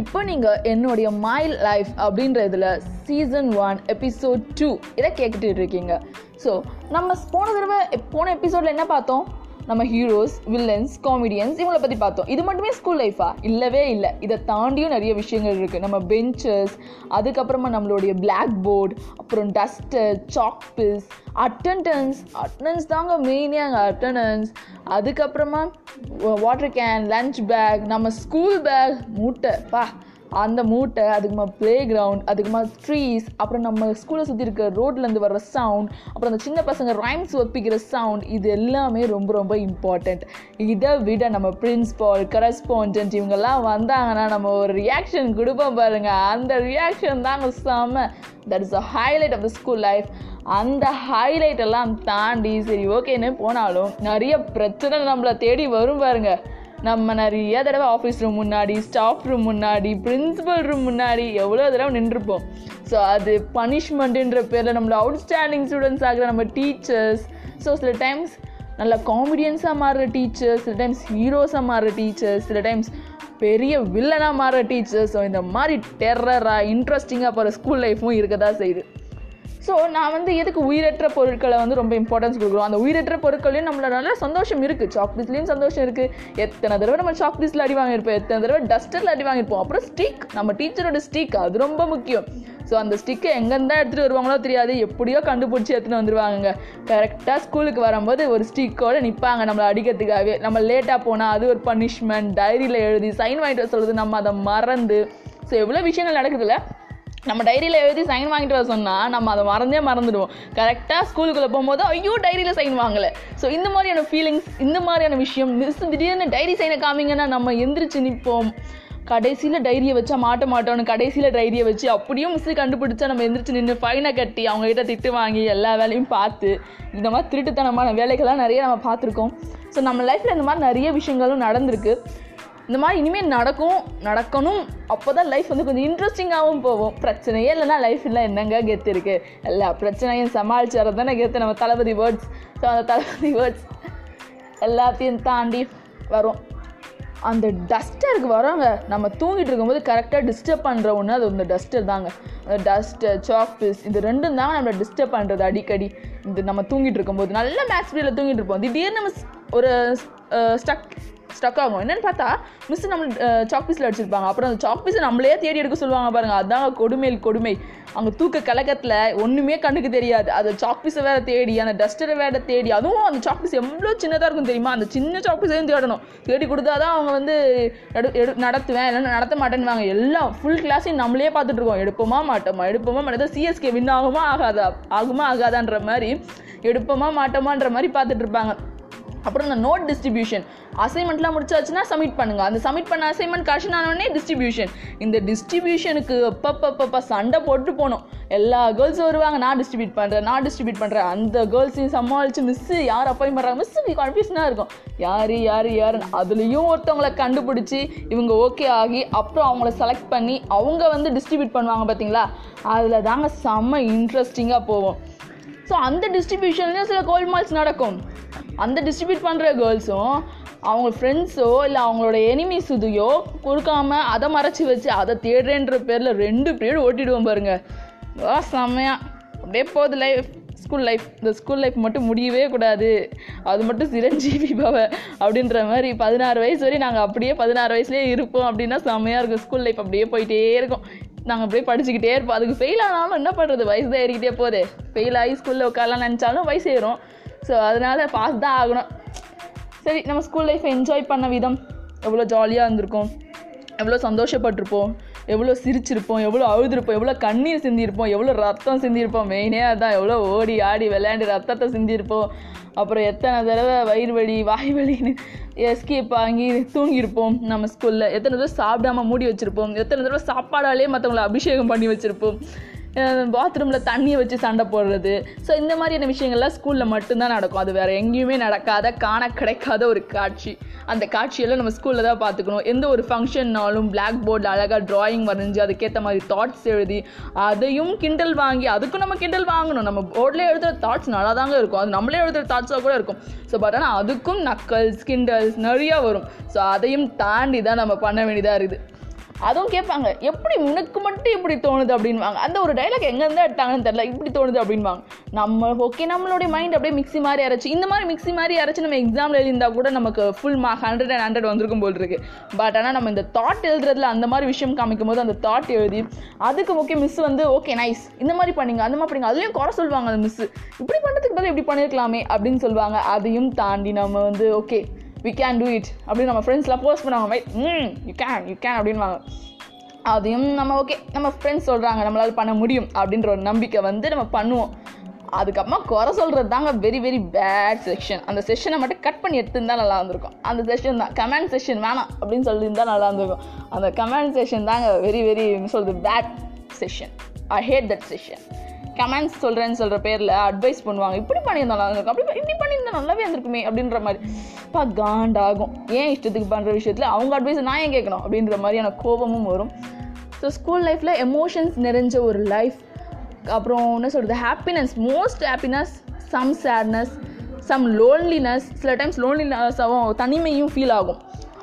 இப்போ நீங்கள் என்னுடைய மை லைஃப் அப்படின்ற இதில் சீசன் ஒன் எபிசோட் டூ இதை கேட்டுட்டு இருக்கீங்க. ஸோ நம்ம போன தடவை போன எபிசோடில் என்ன பார்த்தோம்? நம்ம ஹீரோஸ் வில்லன்ஸ் காமெடியன்ஸ் இவங்களை பற்றி பார்த்தோம். இது மட்டுமே ஸ்கூல் லைஃபா இல்லவே இல்லை. இதை தாண்டியும் நிறைய விஷயங்கள் இருக்குது நம்ம பெஞ்சஸ் அதுக்கப்புறமா நம்மளுடைய பிளாக் போர்டு அப்புறம் duster chalk piece attendance attendance தாங்க மெயினே அங்கே அட்டண்டன்ஸ் அதுக்கப்புறமா வாட்டர் கேன் லஞ்ச் பேக் நம்ம ஸ்கூல் பேக் மூட்டை. பா அந்த மூட்டை அதுக்குமா ப்ளே கிரவுண்ட் அதுக்குமா ட்ரீஸ் அப்புறம் நம்ம ஸ்கூலை சுற்றி இருக்க ரோட்லேருந்து வர்ற சவுண்ட் அப்புறம் அந்த சின்ன பசங்க ரைம்ஸ் ஒப்பிக்கிற சவுண்ட் இது எல்லாமே ரொம்ப ரொம்ப இம்பார்ட்டண்ட் இதை விட நம்ம பிரின்ஸ்பால் கரஸ்பாண்டன்ட் இவங்கெல்லாம் வந்தாங்கன்னா நம்ம ஒரு ரியாக்ஷன் கொடுப்போம் பாருங்கள் அந்த ரியாக்ஷன் தாங்க செம்ம. That is a highlight of the school life அந்த ஹைலைட் எல்லாம் தாண்டி சரி ஓகேன்னு போனாலும் நிறைய பிரச்சனை நம்மளை தேடி வரும் பாருங்கள் நம்ம நிறைய தடவை ஆஃபீஸ் ரூம் முன்னாடி ஸ்டாஃப் ரூம் முன்னாடி பிரின்சிபல் ரூம் முன்னாடி எவ்வளோ தடவை நின்றுருப்போம் ஸோ அது பனிஷ்மெண்ட்டுன்ற பேரில் நம்மளை அவுட்ஸ்டாண்டிங் ஸ்டூடெண்ட்ஸ் ஆகிற நம்ம டீச்சர்ஸ் ஸோ சில டைம்ஸ் நல்ல காமெடியன்ஸாக மாறுற டீச்சர்ஸ் சில டைம்ஸ் ஹீரோஸாக மாறுற டீச்சர்ஸ் சில டைம்ஸ் பெரிய வில்லனாக மாறுற டீச்சர்ஸ் ஸோ இந்த மாதிரி டெரராக இன்ட்ரெஸ்டிங்காக போகிற ஸ்கூல் லைஃப்பும் இருக்க தான் செய்யுது. ஸோ நான் வந்து எதுக்கு உயிரற்ற பொருட்களை வந்து ரொம்ப இம்பார்ட்டன்ஸ் கொடுக்குறோம்? அந்த உயிரற்ற பொருட்களையும் நம்மளோட நல்ல சந்தோஷம் இருக்குது சாக்பீஸ்லேயும் சந்தோஷம் இருக்குது எத்தனை தடவை நம்ம சாக்லேட்ஸில் அடி வாங்கியிருப்போம்? எத்தனை தடவை டஸ்டரில் அடி வாங்கியிருப்போம்? அப்புறம் ஸ்டிக் நம்ம டீச்சரோட ஸ்டிக் அது ரொம்ப முக்கியம். ஸோ அந்த ஸ்டிக்கை எங்கேருந்தா எடுத்துகிட்டு வருவாங்களோ தெரியாது. எப்படியோ கண்டுபிடிச்சி எடுத்துகிட்டு வந்துருவாங்க கரெக்டாக ஸ்கூலுக்கு வரும்போது ஒரு ஸ்டிக்கோடு நிற்பாங்க நம்மளை அடிக்கிறதுக்காகவே. நம்ம லேட்டாக போனால் அது ஒரு பனிஷ்மெண்ட் டைரியில் எழுதி சைன் வாங்கிட்டு வர சொல்கிறது நம்ம அதை மறந்து. ஸோ எவ்வளோ விஷயங்கள் நடக்குதுல்ல? நம்ம டைரியில் எழுதி சைன் வாங்கிட்டு வர சொன்னால் நம்ம அதை மறந்தே மறந்துடுவோம். கரெக்டாக ஸ்கூலுக்குள்ளே போகும்போது ஐயோ டைரியில் சைன் வாங்கலை. ஸோ இந்த மாதிரியான ஃபீலிங்ஸ் இந்த மாதிரியான விஷயம் மிஸ் திடீர்னு டைரி சைனை காமிங்கன்னா நம்ம எந்திரிச்சு நிற்போம் கடைசியில் டைரியை வச்சா மாட்ட மாட்டோம்னு கடைசியில் டைரியை வச்சு அப்படியும் மிஸ்ஸு கண்டுபிடிச்சா நம்ம எந்திரிச்சு நின்று ஃபைனை கட்டி அவங்ககிட்ட திட்டு வாங்கி எல்லா வேலையும் பார்த்து இந்த மாதிரி திருட்டுத்தனமான வேலைகள்லாம் நிறைய நம்ம பார்த்துருக்கோம். ஸோ நம்ம லைஃப்பில் இந்த மாதிரி நிறைய விஷயங்களும் நடந்திருக்கு. இந்த மாதிரி இனிமேல் நடக்கும் நடக்கணும். அப்போ தான் லைஃப் வந்து கொஞ்சம் இன்ட்ரெஸ்டிங்காகவும் போகும். பிரச்சனையே இல்லைன்னா இல்லை என்னங்க கெத்து இருக்குது எல்லா பிரச்சனையும் சமாளிச்சு தானே கெத்து? நம்ம தளபதி வேர்ட்ஸ் ஸோ அந்த தளபதி வேர்ட்ஸ் எல்லாத்தையும் தாண்டி வரும். அந்த டஸ்டருக்கு வரோங்க. நம்ம தூங்கிட்டு இருக்கும்போது கரெக்டாக டிஸ்டர்ப் பண்ணுற ஒன்று அது இந்த டஸ்டர் தாங்க. அந்த டஸ்டர் சாக்பீஸ் இது ரெண்டும் தாங்க நம்மளை டிஸ்டர்ப் பண்ணுறது அடிக்கடி. இந்த நம்ம தூங்கிட்டு இருக்கும்போது. நல்ல மேக்ஸ் பீரியடில் தூங்கிட்டு இருப்போம். திடீர்னு நம்ம ஒரு ஸ்டக் ஸ்டக் ஆகும். என்னென்னு பார்த்தா மிஸ் நம்ம சாக் பீஸில் அடிச்சிருப்பாங்க. அப்புறம் அந்த சாக் பீஸை நம்மளே தேடி எடுக்க சொல்லுவாங்க பாருங்கள் அதுதான் கொடுமையில் கொடுமை. அங்கே தூக்க கலக்கத்தில் ஒன்றுமே கண்ணுக்கு தெரியாது. அது சாக் பீஸை வேறு தேடி அந்த டஸ்டரை வேறு தேடி அதுவும் அந்த சாக் பீஸ் எவ்வளோ சின்னதாக இருக்கும் தெரியுமா? அந்த சின்ன சாக் பீஸையும் தேடணும். தேடி கொடுத்தா தான் அவங்க வந்து எடு எடு நடத்துவேன். இல்லைன்னா நடத்த மாட்டேன்னுவாங்க. எல்லாம் ஃபுல் கிளாஸையும் நம்மளே பார்த்துட்ருக்கோம் எடுப்போமா மாட்டோமா? எடுப்போமா மாட்டோம். சிஎஸ்கே வின் ஆகுமா ஆகாதா? ஆகுமா ஆகாதான்ற மாதிரி எடுப்போமா மாட்டோமான்ற மாதிரி பார்த்துட்ருப்பாங்க அப்புறம் இந்த நோட் டிஸ்ட்ரிபியூஷன் அசைன்மெண்ட்லாம் முடிச்சாச்சுன்னா சப்மிட் பண்ணுங்கள் அந்த சப்மிட் பண்ண அசைன்மெண்ட் கரெக்ஷன் ஆனோடனே டிஸ்ட்ரிபியூஷன் இந்த டிஸ்ட்ரிபியூஷனுக்கு அப்பப்பப்பப்ப சண்டை போட்டு போனோம் எல்லா கேர்ள்ஸும் வருவாங்க. நான் டிஸ்ட்ரிபியூட் பண்ணுறேன் நான் டிஸ்ட்ரிபியூட் பண்ணுறேன் அந்த கேர்ள்ஸையும் சமாளித்து மிஸ்ஸு யார் அப்பாயின் பண்ணுறாங்க மிஸ் கன்ஃபியூஷனாக இருக்கும். யார் யார் யாருன்னு. அதுலேயும் ஒருத்தவங்களை கண்டுபிடிச்சி இவங்க ஓகே ஆகி அப்புறம் அவங்கள செலக்ட் பண்ணி அவங்க வந்து டிஸ்ட்ரிபியூட் பண்ணுவாங்க பார்த்தீங்களா அதில் தாங்க செம்ம இன்ட்ரெஸ்டிங்காக போவோம் ஸோ அந்த டிஸ்ட்ரிபியூஷன்லேயும் சில கோல்மால்ஸ் நடக்கும். அந்த டிஸ்ட்ரிபியூட் பண்ணுற கேர்ள்ஸும் அவங்க ஃப்ரெண்ட்ஸோ இல்லை அவங்களோட எனிமிஸ் இதையோ கொடுக்காம அதை மறைச்சி வச்சு அதை தேடுறேன்ற பேரில் ரெண்டு பீரியட் ஓட்டிடுவோம் பாருங்க. வா செம்மையாக அப்படியே போகுது லைஃப் ஸ்கூல் லைஃப் இந்த ஸ்கூல் லைஃப் மட்டும் முடியவே கூடாது. அது மட்டும் சிரஞ்சீவி பவ அப்படின்ற மாதிரி பதினாறு வயசு வரையும் நாங்கள் அப்படியே பதினாறு வயசுலேயே இருப்போம் அப்படின்னா செம்மையாக இருக்கும். ஸ்கூல் லைஃப் அப்படியே போயிட்டே இருக்கும். நாங்கள் அப்படியே படிச்சுக்கிட்டே இருப்போம். அதுக்கு ஃபெயில் ஆனாலும் என்ன பண்ணுறது வயசு தான் ஏறிக்கிட்டே போகுது. ஃபெயில் ஆகி ஸ்கூலில் உட்காரலாம் நினச்சாலும் வயசு ஏறும். ஸோ அதனால் பாஸ் தான் ஆகணும். சரி நம்ம ஸ்கூல் லைஃப்பை என்ஜாய் பண்ண விதம் எவ்வளோ ஜாலியாக இருந்திருக்கும் எவ்வளோ சந்தோஷப்பட்டிருப்போம் எவ்வளோ சிரிச்சிருப்போம் எவ்வளோ அழுதுருப்போம் எவ்வளோ கண்ணீர் சிந்தியிருப்போம் எவ்வளோ ரத்தம் சிந்தியிருப்போம். மெயினே அதான் எவ்வளோ ஓடி ஆடி விளையாண்டு ரத்தத்தை சிந்தியிருப்போம். அப்புறம் எத்தனை தடவை வயிறு வலி வாய் வலின்னு எஸ்கேப் வாங்கி தூங்கியிருப்போம் நம்ம ஸ்கூலில் எத்தனை தடவை சாப்பிடாம மூடி வச்சுருப்போம். எத்தனை தடவை சாப்பாடாலே மற்றவங்கள அபிஷேகம் பண்ணி வச்சுருப்போம். பாத்ரூமில் தண்ணியை வச்சு சண்டை போடுறது. ஸோ இந்த மாதிரியான விஷயங்கள்லாம் ஸ்கூலில் மட்டும்தான் நடக்கும். அது வேறு எங்கேயுமே நடக்காத காண கிடைக்காத ஒரு காட்சி. அந்த காட்சியெல்லாம் நம்ம ஸ்கூலில் தான் பார்த்துக்கணும். எந்த ஒரு ஃபங்க்ஷன்னாலும் பிளாக் போர்டில் அழகாக ட்ராயிங் வரைஞ்சி அதுக்கேற்ற மாதிரி தாட்ஸ் எழுதி அதையும் கிண்டல் வாங்கி அதுக்கும் நம்ம கிண்டல் வாங்கணும். நம்ம போர்டில் எழுதுகிற தாட்ஸ் நல்லா தாங்க இருக்கும். அது நம்மளே எழுதுகிற தாட்ஸாக கூட இருக்கும். ஸோ பட் ஆனால் அதுக்கும் நக்கல்ஸ் கிண்டல்ஸ் நிறையா வரும். ஸோ அதையும் தாண்டி தான் நம்ம பண்ண வேண்டியதாக இருக்குது. அதுவும் கேட்பாங்க எப்படி உனக்கு மட்டும் இப்படி தோணுது? அப்படின்வாங்க அந்த ஒரு டைலாக் எங்கேருந்து எடுத்தாங்கன்னு தெரில இப்படி தோணுது அப்படின்வாங்க நம்ம ஓகே நம்மளுடைய மைண்ட் அப்படியே மிக்ஸி மாதிரி அரைச்சி இந்த மாதிரி மிக்ஸி மாதிரி அரைச்சி நம்ம எக்ஸாமில் எழுதியிருந்தா கூட நமக்கு ஃபுல் மா ஹண்ட்ரட் அண்ட் ஹண்ட்ரட் வந்திருக்கும் போல் இருக்கு. பட் ஆனால் நம்ம இந்த தாட் எழுதுறதுல அந்த மாதிரி விஷயம் காமிக்கும் போது அந்த தாட் எழுதி அதுக்கு ஓகே மிஸ் வந்து ஓகே நைஸ் இந்த மாதிரி பண்ணீங்க அந்த மாதிரி பண்ணீங்க. அதுலேயும் குறை சொல்லுவாங்க அந்த மிஸ் இப்படி பண்ணுறதுக்கு பதில் இப்படி பண்ணியிருக்கலாமே அப்படின்னு சொல்லுவாங்க. அதையும் தாண்டி நம்ம வந்து okay we can do it அப்படின்னு நம்ம ஃப்ரெண்ட்ஸ்லாம் போஸ்ட் பண்ணுவாங்க. வை ம் யூ கேன் யூ கேன் அப்படின்வாங்க அதையும் நம்ம ஓகே நம்ம ஃப்ரெண்ட்ஸ் சொல்கிறாங்க நம்மளால் பண்ண முடியும் அப்படின்ற ஒரு நம்பிக்கை வந்து நம்ம பண்ணுவோம். அதுக்கப்புறமா குறை சொல்கிறது தாங்க வெரி வெரி பேட் செக்ஷன் அந்த செஷனை மட்டும் கட் பண்ணி எடுத்துருந்தா நல்லா இருந்திருக்கும். அந்த செஷன் தான். கமெண்ட் செஷன் வேணாம் அப்படின்னு சொல்லியிருந்தால் நல்லா இருந்திருக்கும். அந்த கமெண்ட் செஷன் தாங்க வெரி வெரி சொல்கிறது bad session I hate that session comments சொல்கிறேன்னு சொல்கிற பேரில் அட்வைஸ் பண்ணுவாங்க. இப்படி பண்ணியிருந்தா நல்லா இருந்திருக்கும். அப்படி நல்லாவே இருந்திருக்குமே அப்படின்ற மாதிரி. பா காண்டாகும். ஏன் இஷ்டத்துக்கு பண்ணுற விஷயத்தில் அவங்க அட்வைஸ் நான் ஏன் கேட்கணும் அப்படின்ற மாதிரியான கோபமும் வரும். ஸோ ஸ்கூல் லைஃப்பில் எமோஷன்ஸ் நிறைஞ்ச ஒரு லைஃப் அப்புறம் என்ன சொல்கிறது happiness most happiness some sadness some loneliness சில டைம்ஸ் லோன்லினஸாகவும் தனிமையும் ஃபீல் ஆகும்.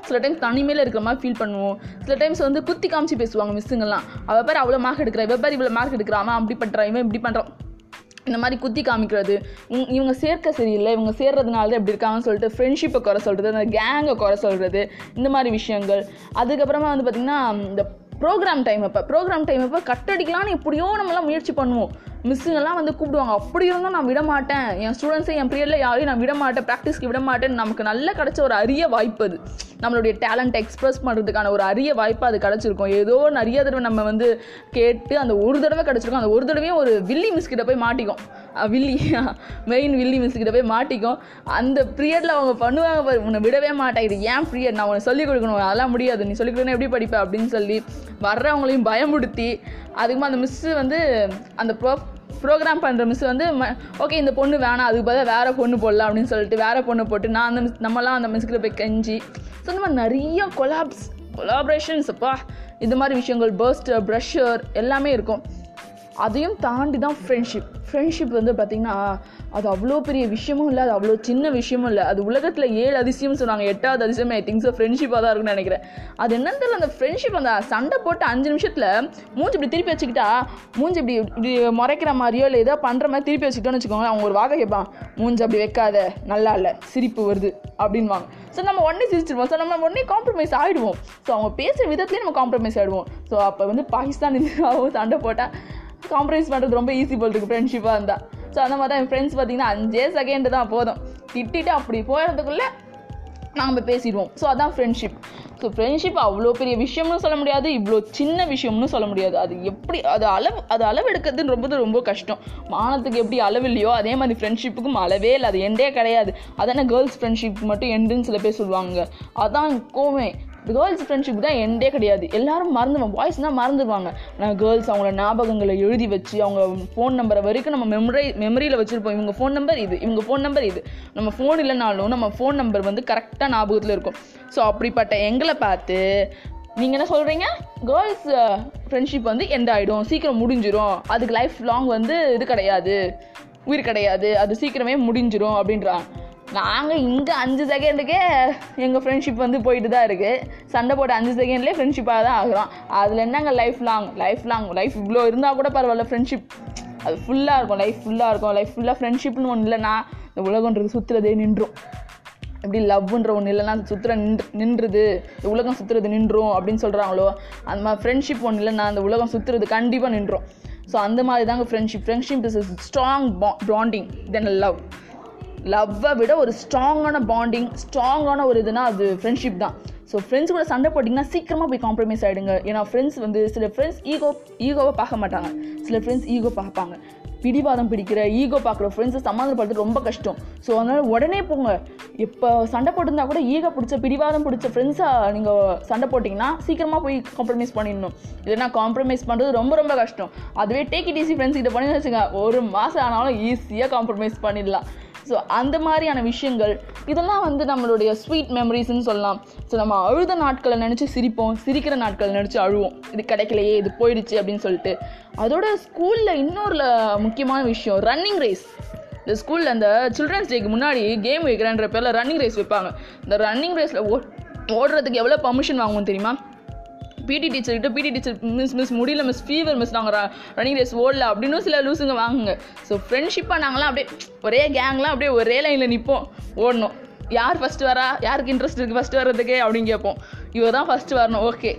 சில டைம்ஸ் தனிமையில் இருக்கிற மாதிரி ஃபீல் பண்ணுவோம். சில டைம்ஸ் வந்து குத்தி காமிச்சு பேசுவாங்க மிஸ்ஸுங்கெல்லாம் அவள் பேர் அவ்வளோ மார்க் எடுக்கிறா. இவ பேர் இவ்வளோ மார்க் எடுக்கிறாம அப்படி பண்ணுறான் இவன் இப்படி பண்ணுறான் இந்த மாதிரி குத்தி காமிக்கிறது இவங்க- சேர்க்க சரியில்லை இவங்க சேர்றதுனால தான் எப்படி இருக்காங்கன்னு சொல்லிட்டு ஃப்ரெண்ட்ஷிப்பை குறை சொல்கிறது அந்த கேங்கை குறை சொல்கிறது இந்த மாதிரி விஷயங்கள். அதுக்கப்புறமா வந்து பார்த்திங்கன்னா இந்த ப்ரோக்ராம் டைம் அப்போ ப்ரோக்ராம் டைம் அப்போ கட்டடிக்கலாம்னு எப்படியோ நம்மலாம் முயற்சி பண்ணுவோம். மிஸ்ஸுங்கெல்லாம் வந்து கூப்பிடுவாங்க. அப்படி இருந்தும் நான் விட மாட்டேன் என் ஸ்டூடெண்ட்ஸை என் பீரியடில் யாரையும் நான் விட மாட்டேன் ப்ராக்டிஸ்க்கு விட மாட்டேன் நமக்கு நல்ல கிடைச்ச ஒரு அரிய வாய்ப்பு அது. நம்மளுடைய டேலண்ட் எக்ஸ்ப்ரெஸ் பண்ணுறதுக்கான ஒரு அரிய வாய்ப்பு அது கிடச்சிருக்கும். ஏதோ நிறைய தடவை நம்ம வந்து கேட்டு அந்த ஒரு தடவை கிடச்சிருக்கோம். அந்த ஒரு தடவையும் ஒரு வில்லி மிஸ்கிட்ட போய் மாட்டிக்கும். வில்லி மெயின் வில்லி மிஸ்கிட்ட போய் மாட்டிக்கும். அந்த பீரியடில் அவங்க பண்ணுவாங்க பாரு, உன்னை விடவே மாட்டேன். இது ஏன் பீரியட் நான் உனக்கு சொல்லிக் கொடுக்கணும். அதெல்லாம் முடியாது. நீ சொல்லிக் கொடுக்கணும் எப்படி படிப்ப? அப்படின்னு சொல்லி வர்றவங்களையும் பயமுடுத்தி அதுக்குமே அந்த மிஸ்ஸு வந்து அந்த ப்ரோ ப்ரோக்ராம் பண்ணுற மிஸ் வந்து ஓகே இந்த பொண்ணு வேணாம் அதுக்கு பதிலாக வேறு பொண்ணு போடலாம் அப்படின்னு சொல்லிட்டு வேறு பொண்ணு போட்டு நான் அந்த மிஸ் நம்மலாம் அந்த மிஸ்கிட்ட போய் கெஞ்சி ஸோ இந்த மாதிரி நிறைய கொலாப்ஸ் கொலாபரேஷன்ஸ் அப்பா. இந்த மாதிரி விஷயங்கள் பர்ஸ்டர் ப்ரஷர் எல்லாமே இருக்கும். அதையும் தாண்டி தான் ஃப்ரெண்ட்ஷிப் ஃப்ரெண்ட்ஷிப் வந்து பார்த்திங்கன்னா அது அவ்வளோ பெரிய விஷயமும் இல்லை அது அவ்வளோ சின்ன விஷயமும் இல்லை. அது உலகத்தில் ஏழு அதிசயம்னு சொன்னாங்க எட்டாவது அதிசயம் ஐ திங்க் ஸோ ஃப்ரெண்ட்ஷிப்பாக தான் இருக்கும்னு நினைக்கிறேன். அது என்னன்னு தெரியல அந்த ஃப்ரெண்ட்ஷிப் அந்த சண்டை போட்டு அஞ்சு நிமிஷத்தில் மூஞ்சி இப்படி திருப்பி வச்சுக்கிட்டா மூஞ்சி இப்படி இப்படி முறைக்கிற மாதிரியோ இல்லை ஏதோ பண்ணுற மாதிரி திருப்பி வச்சுக்கிட்டோன்னு வச்சுக்கோங்க அவங்க ஒரு வாக கேட்பான் மூஞ்சி அப்படி வைக்காத நல்லா இல்லை சிரிப்பு வருது அப்படின்வாங்க ஸோ நம்ம உடனே சிரிச்சிருவோம். ஸோ நம்ம உடனே காம்ப்ரமைஸ் ஆகிடுவோம் ஸோ அவங்க பேசுகிற விதத்துலேயே நம்ம காம்ப்ரமைஸ் ஆகிடுவோம் ஸோ அப்போ வந்து பாகிஸ்தான் இந்தியாவும் சண்டை போட்டால் காம்ப்ரமைஸ் பண்ணுறது ரொம்ப ஈஸி போல் ஃப்ரெண்ட்ஷிப்பாக இருந்தால் ஸோ அந்த மாதிரி தான் என் ஃப்ரெண்ட்ஸ் பார்த்தீங்கன்னா அஞ்சே செகண்ட் தான் போதும். திட்டிட்டு அப்படி போகிறதுக்குள்ளே நாம் பேசிடுவோம். ஸோ அதான் ஃப்ரெண்ட்ஷிப் ஸோ ஃப்ரெண்ட்ஷிப் அவ்வளோ பெரிய விஷயம்னு சொல்ல முடியாது இவ்வளோ சின்ன விஷயம்னு சொல்ல முடியாது. அது எப்படி அது அளவு அது அளவு எடுக்கிறதுன்னு ரொம்ப ரொம்ப கஷ்டம். மானத்துக்கு எப்படி அளவு இல்லையோ அதே மாதிரி ஃப்ரெண்ட்ஷிப்புக்கும் அளவே இல்லை. அது எண்டே கிடையாது. அதானே கேர்ள்ஸ் ஃப்ரெண்ட்ஷிப் மட்டும் எண்டுன்னு சில பேர் சொல்லுவாங்க. அதான் கோமே கேர்ள்ஸ் ஃப்ரெண்ட்ஷிப் தான் எண்டே கிடையாது. எல்லாரும் மறந்துடுவோம் பாய்ஸ் தான் மறந்துடுவாங்க நான் கேர்ள்ஸ் அவங்கள ஞாபகங்களை எழுதி வச்சு அவங்க ஃபோன் நம்பரை வரைக்கும் நம்ம மெமரி மெமரியில் வச்சுருப்போம். இவங்க ஃபோன் நம்பர் இது இவங்க ஃபோன் நம்பர் இது. நம்ம ஃபோன் இல்லைனாலும் நம்ம ஃபோன் நம்பர் வந்து கரெக்டாக ஞாபகத்தில் இருக்கும். ஸோ அப்படிப்பட்ட எங்களை பார்த்து நீங்கள் என்ன சொல்கிறீங்க கேர்ள்ஸ் ஃப்ரெண்ட்ஷிப் வந்து எண்ட் ஆகிடும் சீக்கிரம் முடிஞ்சிரும். அதுக்கு லைஃப் லாங் வந்து இது கிடையாது. உயிர் கிடையாது. அது சீக்கிரமே முடிஞ்சிரும் அப்படின்றான் நாங்கள் இங்கே அஞ்சு செகண்டுக்கே எங்கள் ஃப்ரெண்ட்ஷிப் வந்து போயிட்டு தான் இருக்குது சண்டை போட்ட அஞ்சு செகண்ட்லேயே ஃப்ரெண்ட்ஷிப்பாக தான் ஆகிறோம் அதில் என்னங்க life long life long life இவ்வளோ இருந்தால் கூட பரவாயில்ல ஃப்ரெண்ட்ஷிப் அது ஃபுல்லாக இருக்கும். லைஃப் ஃபுல்லாக இருக்கும். லைஃப் ஃபுல்லாக ஃப்ரெண்ட்ஷிப்னு ஒன்று இல்லைனா இந்த உலகன்றது சுற்றுறதே நின்றும். எப்படி லவ்ன்ற ஒன்று இல்லைன்னா சுற்றுற நின்று நின்றுது. இந்த உலகம் சுற்றுறது நின்றும் அப்படின்னு சொல்கிறாங்களோ அந்த மாதிரி ஃப்ரெண்ட்ஷிப் ஒன்று இல்லைன்னா அந்த உலகம் சுற்றுறது கண்டிப்பாக நின்றும். ஸோ அந்த மாதிரி தாங்க friendship friendship is strong bonding then love லவ்வை விட ஒரு ஸ்ட்ராங்கான பாண்டிங் ஸ்ட்ராங்கான ஒரு இதுனா அது ஃப்ரெண்ட்ஷிப் தான். ஸோ ஃப்ரெண்ட்ஸ் கூட சண்டை போட்டிங்கன்னா சீக்கிரமாக போய் காம்ப்ரமைஸ் ஆகிடுங்க ஏன்னா ஃப்ரெண்ட்ஸ் வந்து சில ஃப்ரெண்ட்ஸ் ஈகோ ஈகோவை பார்க்க மாட்டாங்க. சில ஃப்ரெண்ட்ஸ் ஈகோ பார்ப்பாங்க. பிடிவாதம் பிடிக்கிற ஈகோ பார்க்குற ஃப்ரெண்ட்ஸை சமாதானப்படுறது ரொம்ப கஷ்டம். ஸோ அதனால் உடனே போங்க. இப்போ சண்டை போட்டிருந்தா கூட ஈகோ பிடிச்ச பிடிவாதம் பிடிச்ச ஃப்ரெண்ட்ஸாக நீங்கள் சண்டை போட்டிங்கன்னா சீக்கிரமாக போய் காம்ப்ரமைஸ் பண்ணிடணும். இல்லைனா காம்ப்ரமைஸ் பண்ணுறது ரொம்ப ரொம்ப கஷ்டம். அதுவே டேக் இட் ஈஸி ஃப்ரெண்ட்ஸ் கிட்ட பண்ணி வச்சுங்க ஒரு மாதம் ஆனாலும் ஈஸியாக காம்ப்ரமைஸ் பண்ணிடலாம். ஸோ அந்த மாதிரியான விஷயங்கள் இதெல்லாம் வந்து நம்மளுடைய ஸ்வீட் மெமரிஸ்ன்னு சொல்லலாம். ஸோ நம்ம அழுத நாட்களை நினச்சி சிரிப்போம் சிரிக்கிற நாட்களை நினச்சி அழுவோம். இது கிடைக்கலையே இது போயிடுச்சு அப்படின்னு சொல்லிட்டு. அதோட ஸ்கூலில் இன்னொரு முக்கியமான விஷயம் ரன்னிங் ரேஸ் இந்த ஸ்கூலில் அந்த சில்ட்ரன்ஸ் டேக்கு முன்னாடி கேம் வைக்கிறேன்ற பேரில் ரன்னிங் ரேஸ் வைப்பாங்க. இந்த ரன்னிங் ரேஸில் ஓ ஓடுறதுக்கு எவ்வளோ பர்மிஷன் வாங்குவோம் தெரியுமா? பிடி டீச்சர்கிட்ட பிடி டீச்சர் மிஸ் மிஸ் முடியல மிஸ் ஃபீவர் மிஸ் நாங்கள் ரன்னிங் ரேஸ் ஓடல. அப்படின்னு சில லூசுங்க வாங்குங்க. ஸோ ஃப்ரெண்ட்ஷிப்பாக நாங்களாம் அப்படியே ஒரே கேங்லாம் அப்படியே ஒரே லைனில் நிற்போம் ஓடணும். யார் ஃபஸ்ட்டு வரா? யாருக்கு இன்ட்ரெஸ்ட் இருக்குது ஃபஸ்ட்டு வர்றதுக்கு? அப்படின்னு கேட்போம். இவர் தான் ஃபஸ்ட்டு வரணும். ஓகே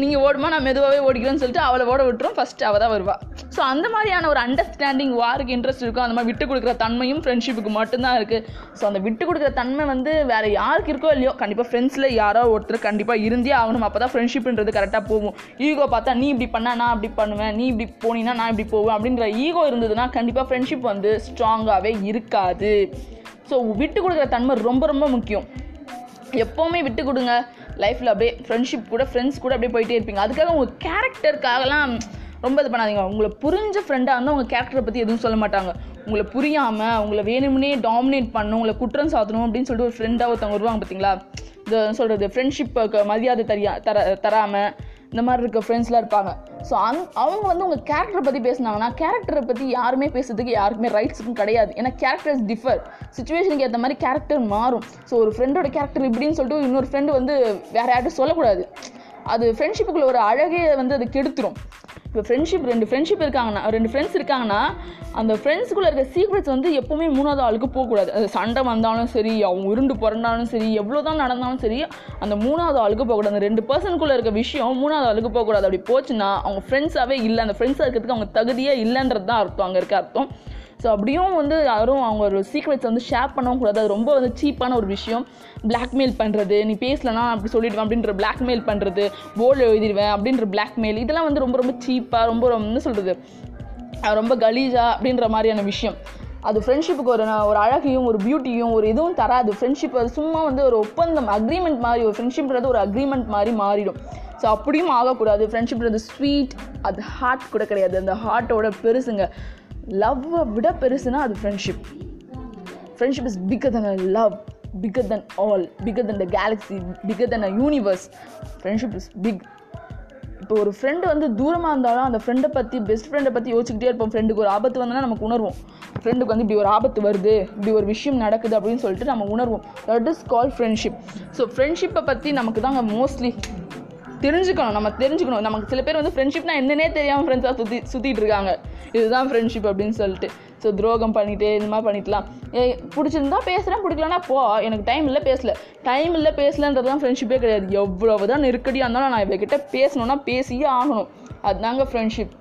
நீங்கள் ஓடுமா நான் மெதுவாகவே ஓடிக்கிறேன்னு சொல்லிட்டு அவளை ஓட விட்டுரும். ஃபஸ்ட்டு அவள் தான் வருவா. ஸோ அந்த மாதிரியான ஒரு அண்டர்ஸ்டாண்டிங் வாருக்கு இன்ட்ரெஸ்ட் இருக்கும். அந்த மாதிரி விட்டு கொடுக்குற தன்மையும் ஃப்ரெண்ட்ஷிப்புக்கு மட்டும்தான் இருக்குது ஸோ அந்த விட்டு கொடுக்குற தன்மை வந்து வேறு யாருக்கு இருக்கோ இல்லையோ கண்டிப்பாக ஃப்ரெண்ட்ஸில் யாரோ ஒருத்தர் கண்டிப்பாக இருந்தே ஆகணும். அப்போ தான் ஃப்ரெண்ட்ஷிப்ன்றது கரெக்டாக போகும். ஈகோ பார்த்தா நீ இப்படி பண்ணா நான் இப்படி பண்ணுவேன். நீ இப்படி போனீங்கன்னா நான் இப்படி போவேன். அப்படின்ற ஈகோ இருந்ததுன்னா கண்டிப்பாக ஃப்ரெண்ட்ஷிப் வந்து ஸ்ட்ராங்காகவே இருக்காது. ஸோ விட்டு கொடுக்குற தன்மை ரொம்ப ரொம்ப முக்கியம். எப்போவுமே விட்டு கொடுங்க. லைஃப்பில் அப்படியே ஃப்ரெண்ட்ஷிப் கூட ஃப்ரெண்ட்ஸ் கூட அப்படியே போயிட்டே இருப்பீங்க. அதுக்காக உங்கள் கேரக்டருக்காகலாம் ரொம்ப இது பண்ணாதீங்க. உங்களை புரிஞ்ச ஃப்ரெண்டாக இருந்தால் உங்கள் கேரக்டரை பற்றி எதுவும் சொல்ல மாட்டாங்க. உங்களை புரியாமல் உங்களை வேணும்னே டாமினேட் பண்ணணும் உங்களை குற்றம் சாத்தணும் அப்படின்னு சொல்லிட்டு ஒரு ஃப்ரெண்டாக ஒருத்தவங்க வருவாங்க பார்த்தீங்களா இது சொல்கிறது ஃப்ரெண்ட்ஷிப்புக்கு மரியாதை தரியா தர தராமல் இந்த மாதிரி இருக்க ஃப்ரெண்ட்ஸ்லாம் இருப்பாங்க. ஸோ அங் அவங்க வந்து உங்கள் கேரக்டரை பற்றி பேசுனாங்கன்னா கேரக்டரை பற்றி யாருமே பேசுறதுக்கு யாருக்குமே ரைட்ஸுக்கும் கிடையாது. ஏன்னா கேரக்டர்ஸ் டிஃபர் சுச்சுவேஷனுக்கு ஏற்ற மாதிரி கேரக்டர் மாறும். ஸோ ஒரு ஃப்ரெண்டோட கேரக்டர் இப்படின்னு சொல்லிட்டு இன்னொரு ஃப்ரெண்டு வந்து வேறு யார்ட்டும் சொல்லக்கூடாது. அது ஃப்ரெண்ட்ஷிப்புக்குள்ள ஒரு அழகே வந்து அது கெடுத்துரும். இப்போ ஃப்ரெண்ட்ஷிப் ரெண்டு ஃப்ரெண்ட்ஷிப் இருக்காங்கன்னா ரெண்டு ஃப்ரெண்ட்ஸ் இருக்காங்கன்னா அந்த ஃப்ரெண்ட்ஸுக்குள்ளே இருக்க சீக்ரெட்ஸ் வந்து எப்போவுமே மூணாவது ஆளுக்கு போகக்கூடாது. அது சண்டை வந்தாலும் சரி அவங்க உருண்டு பிறந்தாலும் சரி எவ்வளோ தான் நடந்தாலும் சரி அந்த மூணாவது ஆளுக்கு போகக்கூடாது. அந்த ரெண்டு பர்சனுக்குள்ளே இருக்க விஷயம் மூணாவது ஆளுக்கு போகக்கூடாது. அப்படி போச்சுன்னா அவங்க ஃப்ரெண்ட்ஸாகவே இல்லை அந்த ஃப்ரெண்ட்ஸாக இருக்கிறதுக்கு அவங்க தகுதியே இல்லைன்றது தான் அர்த்தம் அங்கே இருக்க அர்த்தம். ஸோ அப்படியும் வந்து யாரும் அவங்க ஒரு சீக்ரெட்ஸ் வந்து ஷேர் பண்ணவும் கூடாது. அது ரொம்ப வந்து சீப்பான ஒரு விஷயம். பிளாக்மெயில் பண்ணுறது நீ பேசலனா அப்படி சொல்லிடுவேன் அப்படின்ற பிளாக்மெயில் பண்ணுறது போர்டில் எழுதிடுவேன் அப்படின்ற பிளாக்மெயில் இதெல்லாம் வந்து ரொம்ப ரொம்ப சீப்பாக ரொம்ப ரொம்ப என்ன சொல்கிறது ரொம்ப கலீஜா அப்படின்ற மாதிரியான விஷயம். அது ஃப்ரெண்ட்ஷிப்புக்கு ஒரு ஒரு அழகையும் ஒரு பியூட்டியும் ஒரு இதுவும் தராது. ஃப்ரெண்ட்ஷிப் அது சும்மா வந்து ஒரு ஒப்பந்தம் அக்ரிமெண்ட் மாதிரி ஒரு ஃப்ரெண்ட்ஷிப்ன்றது ஒரு அக்ரிமெண்ட் மாதிரி மாறிடும். ஸோ அப்படியும் ஆகக்கூடாது. ஃப்ரெண்ட்ஷிப்ன்றது ஸ்வீட் அது ஹார்ட் கூட கிடையாது. அந்த ஹார்ட்டோட பெருசுங்க. லவ்வை விட பெருசுனா அது friendship friendship is bigger than a love bigger than all bigger than the galaxy bigger than a universe friendship is big இப்போ ஒரு ஃப்ரெண்டு வந்து தூரமாக இருந்தாலும் அந்த ஃப்ரெண்டை பற்றி பெஸ்ட் ஃப்ரெண்டை பற்றி யோசிச்சுக்கிட்டே இருப்போம். ஃப்ரெண்டுக்கு ஒரு ஆபத்து வந்தோன்னா நமக்கு உணர்வோம். ஃப்ரெண்டுக்கு வந்து இப்படி ஒரு ஆபத்து வருது இப்படி ஒரு விஷயம் நடக்குது அப்படின்னு சொல்லிட்டு நம்ம உணர்வோம். That is call friendship so ஃப்ரெண்ட்ஷிப்பை பற்றி நமக்கு தாங்க மோஸ்ட்லி தெரிஞ்சுக்கணும் நம்ம தெரிஞ்சுக்கணும். நமக்கு சில பேர் வந்து ஃப்ரெண்ட்ஷிப்னா என்னன்னே தெரியாமல் ஃப்ரெண்ட்ஸாக சுற்றி சுற்றிட்டு இருக்காங்க. இதுதான் ஃப்ரெண்ட்ஷிப் அப்படின்னு சொல்லிட்டு. ஸோ துரோகம் பண்ணிட்டு இந்த மாதிரி பண்ணிக்கலாம் ஏ பிடிச்சிருந்தா பேசுகிறேன் பிடிக்கலன்னா போ. எனக்கு டைம் இல்லை பேசல. டைம் இல்லை பேசலன்றதுதான் ஃப்ரெண்ட்ஷிப்பே கிடையாது. எவ்வளவு தான் நெருக்கடியாக இருந்தாலும் நான் இவகிட்ட பேசணுன்னா பேசியே ஆகணும். அதுதாங்க ஃப்ரெண்ட்ஷிப்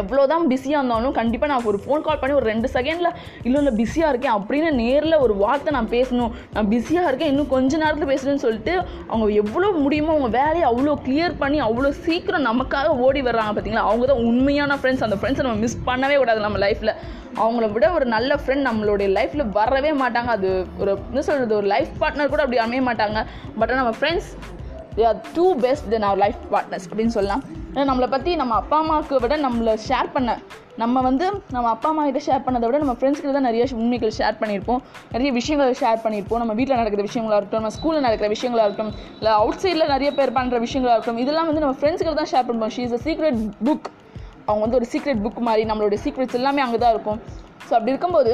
எவ்வளோ தான் பிஸியாக இருந்தாலும் கண்டிப்பாக நான் ஒரு ஃபோன் கால் பண்ணி ஒரு ரெண்டு செகண்டில் இல்லை இல்லை பிஸியாக இருக்கேன் அப்படின்னு நேரில் ஒரு வார்த்தை நான் பேசணும். நான் பிஸியாக இருக்கேன் இன்னும் கொஞ்ச நேரத்தில் பேசுகிறேன்னு சொல்லிட்டு அவங்க எவ்வளோ முடியுமோ அவங்க வேலையை அவ்வளோ கிளியர் பண்ணி அவ்வளோ சீக்கிரம் நமக்காக ஓடி வர்றாங்க பார்த்தீங்களா அவங்க தான் உண்மையான ஃப்ரெண்ட்ஸ் அந்த ஃப்ரெண்ட்ஸை நம்ம மிஸ் பண்ணவே கூடாது நம்ம லைஃப்பில் அவங்கள விட ஒரு நல்ல ஃப்ரெண்ட் நம்மளுடைய லைஃப்பில் வரவே மாட்டாங்க. அது ஒரு என்ன சொல்கிறது ஒரு லைஃப் பார்ட்னர் கூட அப்படி அமைய மாட்டாங்க. பட் நம்ம friends they are too best then our life partners அப்படின்னு சொல்லலாம். ஏன்னா நம்மளை பற்றி நம்ம அப்பா அம்மாவுக்கு விட நம்மளை ஷேர் பண்ண நம்ம வந்து நம்ம அப்பா அம்மா கிட்ட ஷேர் பண்ணதை விட நம்ம ஃப்ரெண்ட்ஸ்கிட்ட தான் நிறைய உண்மைகள் ஷேர் பண்ணியிருப்போம். நிறைய விஷயங்களை ஷேர் பண்ணியிருப்போம். நம்ம வீட்டில் நடக்கிற விஷயங்களாக இருக்கட்டும் நம்ம ஸ்கூலில் நடக்கிற விஷயங்களா இருக்கட்டும் இல்லை அவுட் சைடில் நிறைய பேர் பண்ணுற விஷயங்களாக இருக்கட்டும் இதெல்லாம் வந்து நம்ம ஃப்ரெண்ட்ஸ்கிட்ட தான் ஷேர் பண்ணுவோம். She is a secret book அவங்க வந்து ஒரு சீக்ரெட் புக் மாதிரி நம்மளோட சீக்ரெட்ஸ் எல்லாமே அங்கே தான் இருக்கும். ஸோ அப்படி இருக்கும்போது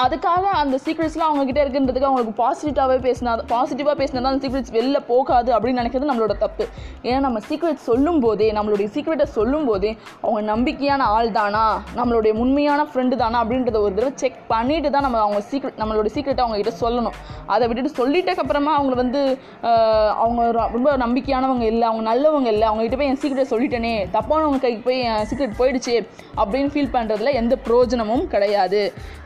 அதுக்காக அந்த சீக்ரெட்ஸ்லாம் அவங்ககிட்ட இருக்குன்றதுக்கு அவங்களுக்கு பாசிட்டிவாகவே பேசினா பாசிட்டிவாக பேசினா தான் அந்த சீக்ரெட்ஸ் வெளில போகாது அப்படின்னு நினைக்கிறது நம்மளோட தப்பு. ஏன்னா நம்ம சீக்ரெட் சொல்லும் போதே நம்மளுடைய சீக்ரெட்டை சொல்லும் போதே அவங்க நம்பிக்கையான ஆள் தானா? நம்மளுடைய உண்மையான ஃப்ரெண்டு தானா? அப்படின்றத ஒரு தடவை செக் பண்ணிட்டு தான் நம்ம அவங்க சீக்ரெட் நம்மளோட சீக்ரெட்டை அவங்க கிட்ட சொல்லணும். அதை விட்டுட்டு சொல்லிட்டக்கப்புறமா அவங்க வந்து அவங்க ரொம்ப நம்பிக்கையானவங்க இல்லை அவங்க நல்லவங்க இல்லை அவங்ககிட்ட போய் என் சீக்ரெட்டை சொல்லிட்டேனே தப்பானவங்க கைக்கு போய் என் சீக்ரெட் போயிடுச்சு அப்படின்னு ஃபீல் பண்ணுறதுல எந்த பிரயோஜனமும் கிடையாது.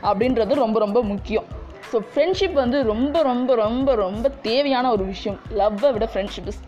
அப்படின்றது ரொம்ப ரொம்ப முக்கியம். ஸோ ஃப்ரெண்ட்ஷிப் வந்து ரொம்ப ரொம்ப ரொம்ப ரொம்ப தேவையான ஒரு விஷயம். லவ்வை விட ஃப்ரெண்ட்ஷிப் இஸ்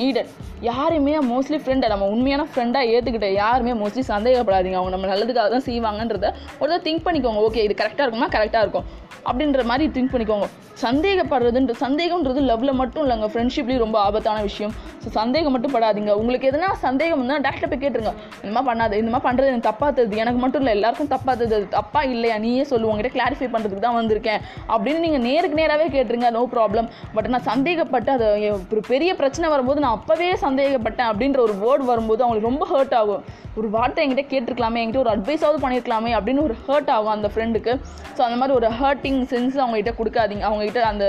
நீடட் யாருமே மோஸ்ட்லி ஃப்ரெண்டை நம்ம உண்மையான ஃப்ரெண்டாக ஏற்றுக்கிட்ட யாருமே மோஸ்ட்லி சந்தேகப்படாதீங்க. அவங்க நம்ம நல்லதுக்காக தான் செய்வாங்கன்றத ஒரு திங்க் பண்ணிக்கோங்க. ஓகே இது கரெக்டாக இருக்குமா? கரெக்டாக இருக்கும். அப்படின்ற மாதிரி திங்க் பண்ணிக்கோங்க. சந்தேகப்படுறதுன்ற சந்தேகம்ன்றது லவ்வில் மட்டும் இல்லைங்க. ஃப்ரெண்ட்ஷிப்லேயும் ரொம்ப ஆபத்தான விஷயம். ஸோ சந்தேகம் மட்டும் படாதீங்க. உங்களுக்கு எதனா சந்தேகம் இருந்தால் டேரக்டாக போய் கேட்டுருங்க. இந்த மாதிரி பண்ணாது இந்த மாதிரி பண்ணுறது எனக்கு தப்பாக எனக்கு மட்டும் இல்லை எல்லாருக்கும் தப்பாக அது இல்லையா? நீயே சொல்லு உங்ககிட்ட கிளாரிஃபை பண்ணுறதுக்கு தான் வந்திருக்கேன். அப்படின்னு நீங்கள் நேருக்கு நேராகவே கேட்டுருங்க நோ ப்ராப்ளம் பட் நான் சந்தேகப்பட்டு அது ஒரு பெரிய பிரச்சனை வரும்போது நான் அப்போவே சந்தேகப்பட்டேன் அப்படின்ற ஒரு வேர்டு வரும்போது அவங்களுக்கு ரொம்ப ஹர்ட் ஆகும். ஒரு வார்த்தை என்கிட்ட கேட்டிருக்கலாமே என்கிட்ட ஒரு அட்வைஸாவது பண்ணியிருக்கலாமே அப்படின்னு ஒரு ஹர்ட் ஆகும் அந்த ஃப்ரெண்டுக்கு ஸோ அந்த மாதிரி ஒரு ஹர்ட்டிங் சென்ஸ் அவங்ககிட்ட கொடுக்காதீங்க. அவங்ககிட்ட அந்த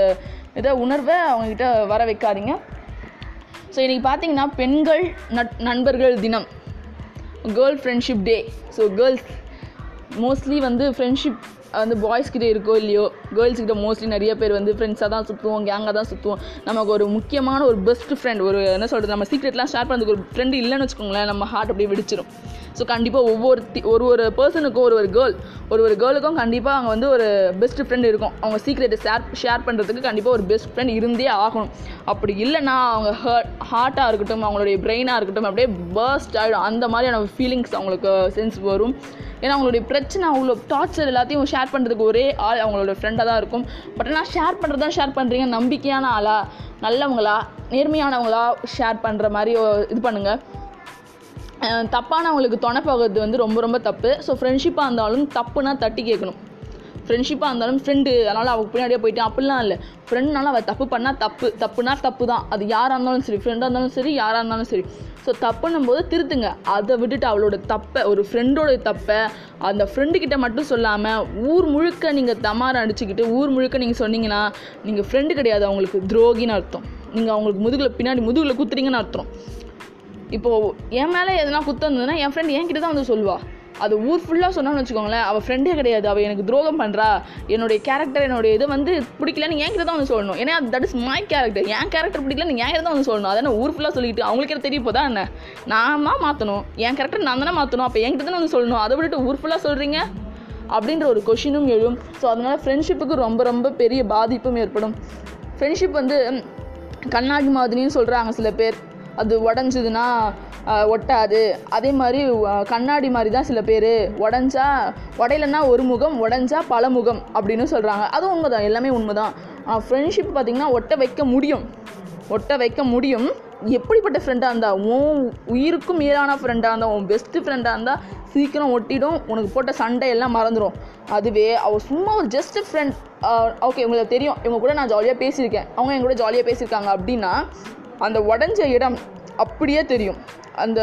இதை உணர்வை அவங்ககிட்ட வர வைக்காதீங்க. ஸோ இன்றைக்கி பார்த்தீங்கன்னா பெண்கள் நட் நண்பர்கள் தினம். Girl friendship day so girls mostly வந்து ஃப்ரெண்ட்ஷிப் வந்து பாய்ஸ்கிட்ட இருக்கோ இல்லையோ கேர்ள்ஸ்கிட்ட மோஸ்ட்லி நிறைய பேர் வந்து ஃப்ரெண்ட்ஸாக தான் சுற்றுவோம் கேங்காக தான் சுற்றுவோம் நமக்கு ஒரு முக்கியமான ஒரு பெஸ்ட் ஃப்ரெண்ட் ஒரு என்ன சொல்கிறது நம்ம சீக்ரெட்லாம் ஷேர் பண்ணுறதுக்கு ஒரு ஃப்ரெண்டு இல்லைன்னு வச்சுக்கோங்களேன் நம்ம ஹார்ட் அப்படியே விடிச்சிடும் ஸோ கண்டிப்பாக ஒவ்வொரு தி- ஒரு ஒரு பர்சனுக்கும் ஒரு ஒரு கேர்ள் ஒரு ஒரு கேர்ளுக்கும் கண்டிப்பாக அங்கே வந்து ஒரு பெஸ்ட் ஃப்ரெண்ட் இருக்கும். அவங்க சீக்ரெட்டை ஷேர் ஷேர் பண்ணுறதுக்கு கண்டிப்பாக ஒரு பெஸ்ட் ஃப்ரெண்ட் இருந்தே ஆகணும். அப்படி இல்லைன்னா அவங்க ஹர்ட் ஹார்ட்டாக இருக்கட்டும் அவங்களுடைய பிரெயினாக இருக்கட்டும் அப்படியே பர்ஸ்ட் ஆகிடும் அந்த மாதிரியான ஃபீலிங்ஸ் அவங்களுக்கு சென்ஸ் வரும். ஏன்னா அவங்களுடைய பிரச்சனை அவ்வளோ டார்ச்சர் எல்லாத்தையும் ஷேர் பண்ணுறதுக்கு ஒரே ஆள் அவங்களோட ஃப்ரெண்டாக தான் இருக்கும். பட் ஆனால் ஷேர் பண்ணுறது தான் ஷேர் பண்ணுறீங்க நம்பிக்கையான ஆளா நல்லவங்களா நேர்மையானவங்களா ஷேர் பண்ணுற மாதிரி இது பண்ணுங்கள் தப்பானவங்களுக்கு துணை போகிறது வந்து ரொம்ப ரொம்ப தப்பு. ஸோ ஃப்ரெண்ட்ஷிப்பாக இருந்தாலும் தப்புனா தட்டி கேட்கணும். ஃப்ரெண்ட்ஷிப்பாக இருந்தாலும் ஃப்ரெண்டு அதனால் அவங்க பின்னாடியே போயிட்டேன் அப்படிலாம் இல்லை. ஃப்ரெண்ட்னால அவள் தப்பு பண்ணால் தப்பு. தப்புனா தப்பு தான் அது யாராக இருந்தாலும் சரி ஃப்ரெண்டாக இருந்தாலும் சரி யாராக இருந்தாலும் சரி. ஸோ தப்புன்னும் போது திருத்துங்க. அதை விட்டுட்டு அவளோட தப்பை ஒரு ஃப்ரெண்டோட தப்பை அந்த ஃப்ரெண்டுக்கிட்ட மட்டும் சொல்லாமல் ஊர் முழுக்க நீங்கள் தமார அடிச்சுக்கிட்டு ஊர் முழுக்க நீங்கள் சொன்னீங்கன்னா நீங்கள் ஃப்ரெண்டு கிடையாது. அவங்களுக்கு துரோகின்னு அர்த்தம். நீங்கள் அவங்களுக்கு முதுகில் பின்னாடி முதுகில் குத்துறீங்கன்னு அர்த்தம். இப்போது என் மேலே எதனா குத்தம் இருந்ததுன்னா என் ஃப்ரெண்ட் என்கிட்ட தான் வந்து சொல்லுவாள் அது ஊர் ஃபுல்லாக சொன்னான்னு வச்சுக்கோங்களேன் அவள் ஃப்ரெண்டே கிடையாது. அவள் எனக்கு துரோகம் பண்ணுறா என்னுடைய கேரக்டர் என்னுடைய இது வந்து பிடிக்கலன்னு என்கிட்ட தான் வந்து சொல்லணும். ஏன்னா தட் இஸ் மை கேரக்டர் என் கேரக்டர் பிடிக்கலன்னு என்கிட்ட தான் வந்து சொல்லணும். அதை ஊர் ஃபுல்லாக சொல்லிட்டு அவங்களுக்கு தெரிய போதா என்ன? நான் தான் மாற்றணும் என் கேரக்டர் நான் தானே மாற்றணும் அப்போ என்கிட்ட தானே வந்து சொல்லணும். அதை விட்டுட்டு ஊர் ஃபுல்லாக சொல்கிறீங்க அப்படின்ற ஒரு கொஷினும் எழும். ஸோ அதனால் ஃப்ரெண்ட்ஷிப்புக்கு ரொம்ப ரொம்ப பெரிய பாதிப்பும் ஏற்படும். ஃப்ரெண்ட்ஷிப் வந்து கண்ணாடி மாதிரின்னு சொல்கிறாங்க சில பேர். அது உடஞ்சதுன்னா ஒட்டாது. அதே மாதிரி கண்ணாடி மாதிரி தான் சில பேர் உடஞ்சா உடையலன்னா ஒரு முகம் உடஞ்சா பல முகம் அப்படின்னு சொல்கிறாங்க அதுவும் உண்மைதான். எல்லாமே உண்மைதான். ஃப்ரெண்ட்ஷிப் பார்த்திங்கன்னா ஒட்ட வைக்க முடியும். ஒட்ட வைக்க முடியும். எப்படிப்பட்ட ஃப்ரெண்டாக இருந்தால் உன் உயிருக்கும் மேலான ஃப்ரெண்டாக இருந்தால் உன் பெஸ்ட்டு ஃப்ரெண்டாக இருந்தால் சீக்கிரம் ஒட்டிடும். உனக்கு போட்ட சண்டை எல்லாம் மறந்துடும் அதுவே அவள் சும்மா ஒரு ஜஸ்ட் ஃப்ரெண்ட் ஓகே உங்களுக்கு தெரியும். இவங்க கூட நான் ஜாலியாக பேசியிருக்கேன். அவங்க என் கூட ஜாலியாக பேசியிருக்காங்க அப்படின்னா அந்த உடஞ்ச இடம் அப்படியே தெரியும். அந்த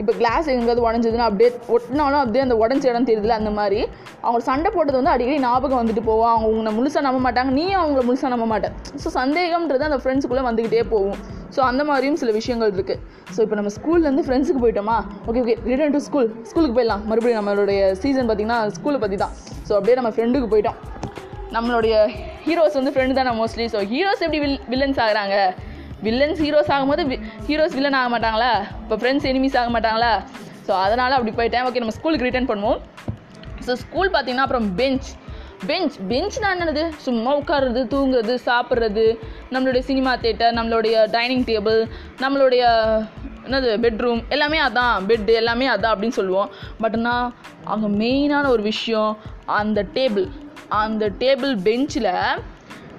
இப்போ கிளாஸ் எங்கேயாவது உடஞ்சதுன்னா அப்படியே ஒட்டினாலும் அப்படியே அந்த உடஞ்ச இடம் தெரியுதுல அந்த மாதிரி. அவங்க சண்டை போட்டது வந்து அடிக்கடி ஞாபகம் வந்துட்டு போவோம் அவங்க உங்களை முழுசாக நம்ப மாட்டாங்க நீயும் அவங்கள முழுசாக நம்ப மாட்டேன் ஸோ சந்தேகம்ன்றது அந்த ஃப்ரெண்ட்ஸுக்குள்ளே வந்துக்கிட்டே போகும். ஸோ அந்த மாதிரியும் சில விஷயங்கள் இருக்குது ஸோ இப்போ நம்ம ஸ்கூல்லேருந்து ஃப்ரெண்ட்ஸுக்கு போயிட்டோமா? Okay okay return to school ஸ்கூலுக்கு போயிடலாம். மறுபடியும் நம்மளுடைய சீசன் பார்த்திங்கன்னா ஸ்கூலை பற்றி தான். ஸோ அப்படியே நம்ம ஃப்ரெண்டுக்கு போயிட்டோம். நம்மளுடைய ஹீரோஸ் வந்து ஃப்ரெண்டு தானே மோஸ்ட்லி ஸோ ஹீரோஸ் எப்படி வில் வில்லன்ஸ் ஆகிறாங்க? வில்லன்ஸ் ஹீரோஸ் ஆகும்போது ஹீரோஸ் வில்லன் ஆக மாட்டாங்களா? இப்போ ஃப்ரெண்ட்ஸ் எனிமீஸ் ஆக மாட்டாங்களா? ஸோ அதனால் அப்படி போயிட்டேன். ஓகே நம்ம ஸ்கூலுக்கு ரிட்டர்ன் பண்ணுவோம். ஸோ ஸ்கூல் பார்த்தீங்கன்னா அப்புறம் பெஞ்ச் பெஞ்ச் பெஞ்ச்னா என்னது? சும்மா உட்காருறது தூங்குறது சாப்பிட்றது நம்மளுடைய சினிமா தேட்டர் நம்மளுடைய டைனிங் டேபிள் நம்மளுடைய என்னது பெட்ரூம் எல்லாமே அதான். பெட்டு எல்லாமே அதான் அப்படின்னு சொல்லுவோம். பட் ஆனால் அங்கே மெயினான ஒரு விஷயம் அந்த டேபிள் அந்த டேபிள் பெஞ்சில்